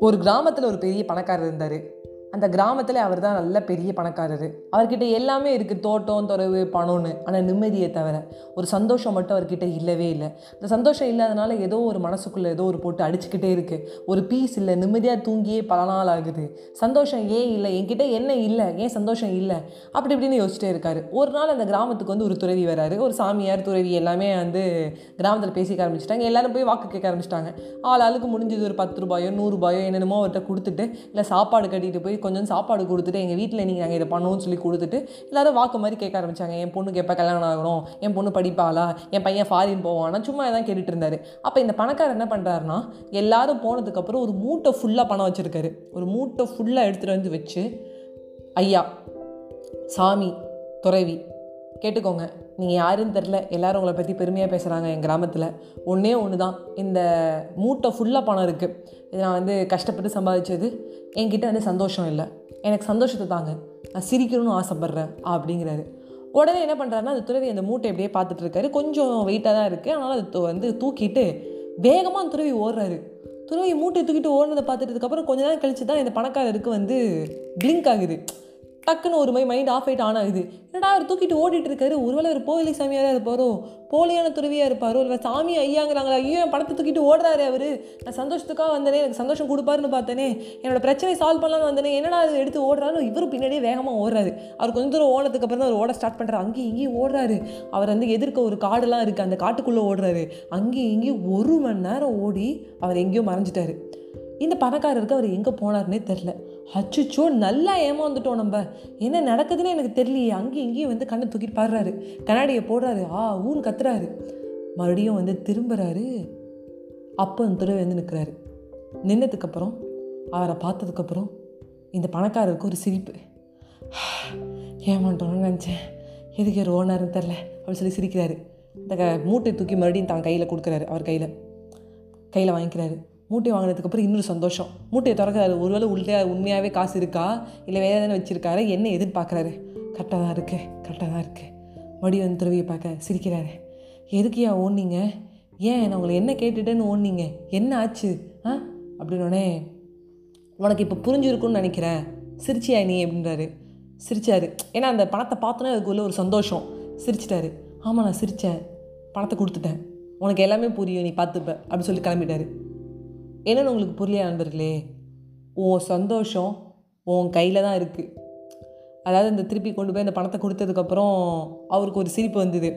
ஒரு கிராமத்தில் ஒரு பெரிய பணக்காரர் இருந்தார். அந்த கிராமத்தில் அவர் தான் நல்ல பெரிய பணக்காரர். அவர்கிட்ட எல்லாமே இருக்குது தோட்டம் துறவு பணம்னு. ஆனால் நிம்மதியை தவிர ஒரு சந்தோஷம் மட்டும் அவர்கிட்ட இல்லவே இல்லை. இந்த சந்தோஷம் இல்லாதனால ஏதோ ஒரு மனசுக்குள்ளே ஏதோ ஒரு போட்டு அடிச்சுக்கிட்டே இருக்குது ஒரு பீஸ் இல்லை நிம்மதியாக தூங்கியே பல நாள் ஆகுது. சந்தோஷம் ஏன் இல்லை? என்கிட்ட என்ன இல்லை? ஏன் சந்தோஷம் இல்லை? அப்படி இப்படின்னு யோசிச்சிட்டே இருக்காரு. ஒரு நாள் அந்த கிராமத்துக்கு வந்து ஒரு துறவி வராரு. ஒரு சாமியார் துறவி எல்லாமே வந்து கிராமத்தில் பேசிக்க ஆரம்பிச்சிட்டாங்க. எல்லாரும் போய் வாக்கு கேட்க ஆரம்பிச்சிட்டாங்க. ஆள் ஆளுக்கு முடிஞ்சது ஒரு பத்து ரூபாயோ நூறுரூபாயோ என்னென்னமோ அவர்கிட்ட கொடுத்துட்டு இல்லை சாப்பாடு கட்டிட்டு போய் கொஞ்சம் சாப்பாடு கொடுத்துட்டு எங்கள் வீட்டில் நீங்கள் நாங்கள் இதை பண்ணுவோம்னு சொல்லி கொடுத்துட்டு எல்லாரும் வாக்கு மாதிரி கேட்க ஆரம்பித்தாங்க என் பொண்ணுக்கு எப்போ கல்யாணம் ஆகணும்? என் பொண்ணு படிப்பாளா? என் பையன் ஃபாரின் போவானா? சும்மா தான் கேட்டுட்டு இருந்தார். அப்போ இந்த பணக்காரர் என்ன பண்ணுறாருன்னா எல்லாரும் போனதுக்கப்புறம் ஒரு மூட்டை ஃபுல்லாக பணம் வச்சுருக்காரு. ஒரு மூட்டை ஃபுல்லாக எடுத்துகிட்டு வந்து வச்சு ஐயா சாமி துறவி கேட்டுக்கோங்க. நீங்கள் யாருன்னு தெரில எல்லாரும் உங்களை பற்றி பெருமையாக பேசுகிறாங்க என் கிராமத்தில். ஒன்றே ஒன்று தான் இந்த மூட்டை ஃபுல்லாக பணம் இருக்குது இது நான் வந்து கஷ்டப்பட்டு சம்பாதிச்சது. என்கிட்ட வந்து சந்தோஷம் இல்லை. எனக்கு சந்தோஷத்தை தாங்க. நான் சிரிக்கணும்னு ஆசைப்பட்றேன் அப்படிங்கிறாரு. உடனே என்ன பண்ணுறாருன்னா அந்த துறவி அந்த மூட்டை எப்படியே பார்த்துட்டு இருக்காரு. கொஞ்சம் வெயிட்டாக தான் இருக்குது அதனால் அது வந்து தூக்கிட்டு வேகமாக அந்த துறவி ஓடுறாரு. துறவி மூட்டை தூக்கிட்டு ஓடுனதை பார்த்துட்டதுக்கப்புறம் கொஞ்ச நேரம் கழிச்சு தான் இந்த பணக்காரருக்கு வந்து பிளிங்க் ஆகுது. டக்குன்னு ஒரு மாதிரி மைண்ட் ஆஃப் ஆகிட்டு ஆன் ஆகுது என்னடா அவர் தூக்கிட்டு ஓடிட்டு இருக்காரு? ஒருவேளை அவர் போலி சாமியாராக இருப்பாரோ? போலியான துறவியாக இருப்பாரோ? இல்லை சாமி ஐயாங்கிறாங்களா? ஐயோ என் பணத்தை தூக்கிட்டு ஓடுறாரு அவர். நான் சந்தோஷத்துக்காக வந்தேனே எனக்கு சந்தோஷம் கொடுப்பாருன்னு பார்த்தேனே. என்னோட பிரச்சனை சால்வ் பண்ணலாம்னு வந்தேனே. என்னடா அது எடுத்து ஓடுறாரு? இவரும் பின்னாடியே வேகமாக ஓடுறாரு. அவர் கொஞ்சம் தூரம் ஓனதுக்கு அப்புறம் தான் அவர் ஓட ஸ்டார்ட் பண்ணுறாரு அங்கேயும் இங்கேயும் ஓடுறாரு. அவர் வந்து எதிர்க்க ஒரு காடெல்லாம் இருக்குது அந்த காட்டுக்குள்ளே ஓடுறாரு. அங்கேயும் இங்கேயும் ஒரு மணி நேரம் ஓடி அவர் எங்கேயோ மறைஞ்சிட்டாரு. இந்த பணக்காரருக்கு அவர் எங்கே போனார்னே தெரில அச்சுச்சோ நல்லா ஏமாந்துட்டோம் நம்ம. என்ன நடக்குதுன்னு எனக்கு தெரியலையே. அங்கேயும் இங்கேயும் வந்து கண்ணை தூக்கிட்டு பாடுறாரு. கண்ணாடியை போடுறாரு. ஆ ஊன்னு கத்துறாரு. மறுபடியும் வந்து திரும்புறாரு. அப்போ அந்த துறவி வந்து நிற்கிறாரு நின்னதுக்கப்புறம் அவரை பார்த்ததுக்கப்புறம் இந்த பணக்காரருக்கு ஒரு சிரிப்பு. ஏமாட்டோம்னு நினச்சேன். எதுக்கு ஒரு ஓனர்னு தெரில அப்படின்னு சொல்லி சிரிக்கிறாரு. இந்த க- மூட்டை தூக்கி மறுபடியும் தான் கையில் கொடுக்குறாரு. அவர் கையில் கையில் வாங்கிக்கிறாரு. மூட்டை வாங்கினதுக்கப்புறம் இன்னொரு சந்தோஷம். மூட்டையை திறக்கிறாரு. ஒருவேளை உள்ளே உண்மையாகவே காசு இருக்கா? இல்லை வேறு எதனா வச்சுருக்காரு? என்ன எதிர்பார்க்குறாரு? கரெக்டாக தான் இருக்கு. கரெக்டாக தான் இருக்குது மறுபடியும் வந்து துறவியை பார்க்க சிரிக்கிறாரு. எதுக்குயா ஓடுனீங்க? ஏன் நான் உங்களை என்ன கேட்டுட்டேன்னு ஓடுனீங்க? என்ன ஆச்சு? ஆ? அப்படின்னோடனே உனக்கு இப்போ புரிஞ்சுருக்குன்னு நினைக்கிறேன். சிரிச்சியா நீ? அப்படின்றாரு. சிரிச்சாரு. ஏன்னா அந்த பணத்தை பார்த்தோன்னே அதுக்குள்ளே ஒரு சந்தோஷம். சிரிச்சிட்டாரு. ஆமாம் நான் சிரித்தேன் பணத்தை கொடுத்துட்டேன். உனக்கு எல்லாமே புரியும். நீ பார்த்துப்ப. அப்படின்னு சொல்லி கிளம்பிட்டாரு. என்னன்னு உங்களுக்கு புரியலையா நண்பர்களே? உன் சந்தோஷம். உன் கையில் தான் இருக்குது அதாவது இந்த திருப்பி கொண்டு போய் அந்த பணத்தை கொடுத்ததுக்கப்புறம் அவருக்கு ஒரு சிரிப்பு வந்தது.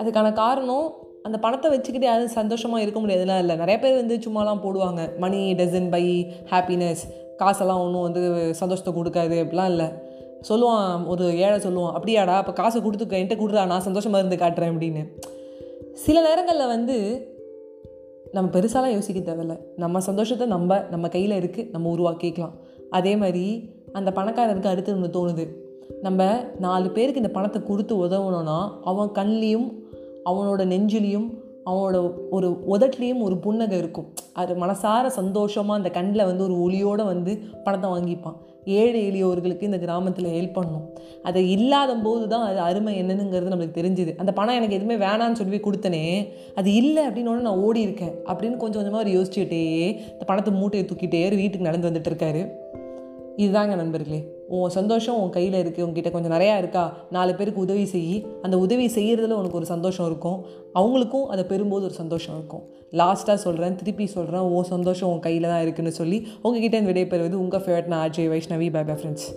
அதுக்கான காரணம் அந்த பணத்தை வச்சுக்கிட்டு யாரும் சந்தோஷமாக இருக்க முடியாதுலாம் இல்லை. நிறைய பேர் வந்து சும்மாலாம் போடுவாங்க. மணி டசன் பை ஹாப்பினஸ் காசெல்லாம் ஒன்றும் வந்து சந்தோஷத்தை கொடுக்காது அப்படிலாம் இல்லை. சொல்லுவான் ஒரு ஏழை சொல்லுவான் அப்படியாடா அப்போ காசை கொடுத்து என்கிட்ட கொடுறா நான் சந்தோஷமாக இருந்து காட்டுறேன் அப்படின்னு. சில நேரங்களில் வந்து நம்ம பெருசாலாம் யோசிக்க தேவையில்ல. நம்ம சந்தோஷத்தை நம்ம நம்ம கையில் இருக்குது நம்ம உருவாக்கிக்கலாம். அதே மாதிரி அந்த பணக்காரருக்கு அடுத்து ஒன்று தோணுது. நம்ம நாலு பேருக்கு இந்த பணத்தை கொடுத்து உதவணும்னா அவன் கண்லேயும் அவனோட நெஞ்சிலையும் அவனோட ஒரு உதட்லேயும் ஒரு புன்னகை இருக்கும். அது மனசார சந்தோஷமாக அந்த கண்ணில் வந்து ஒரு ஒளியோடு வந்து பணத்தை வாங்கிப்பான். ஏழை எளியோர்களுக்கு இந்த கிராமத்தில் ஹெல்ப் பண்ணும். அது இல்லாத போது தான் அது அருமை என்னனுங்கிறது நம்மளுக்கு தெரிஞ்சுது. அந்த பணம் எனக்கு எதுவுமே வேணான்னு சொல்லி கொடுத்தனே அது இல்லை அப்படின்னு நான் ஓடி இருக்கேன் அப்படின்னு கொஞ்சம் கொஞ்சமாக அவர் யோசிச்சுக்கிட்டே இந்த பணத்தை மூட்டையை தூக்கிட்டே வீட்டுக்கு நடந்து வந்துட்டு இருக்காரு. இதுதாங்க நண்பர்களே. உன் சந்தோஷம் உன் கையில் இருக்குது உங்ககிட்ட கொஞ்சம் நிறையா இருக்கா? நாலு பேருக்கு உதவி செய். அந்த உதவி செய்கிறதுல உனக்கு ஒரு சந்தோஷம் இருக்கும். அவங்களுக்கும் அதை பெறும்போது ஒரு சந்தோஷம் இருக்கும். லாஸ்ட்டாக சொல்கிறேன் திருப்பி சொல்கிறேன் உன் சந்தோஷம் உன் கையில் தான் இருக்குன்னு சொல்லி உங்ககிட்ட விடைபெறுவது உங்கள் ஃபேவரட் நான் Ajay Vaishnavi bye bye friends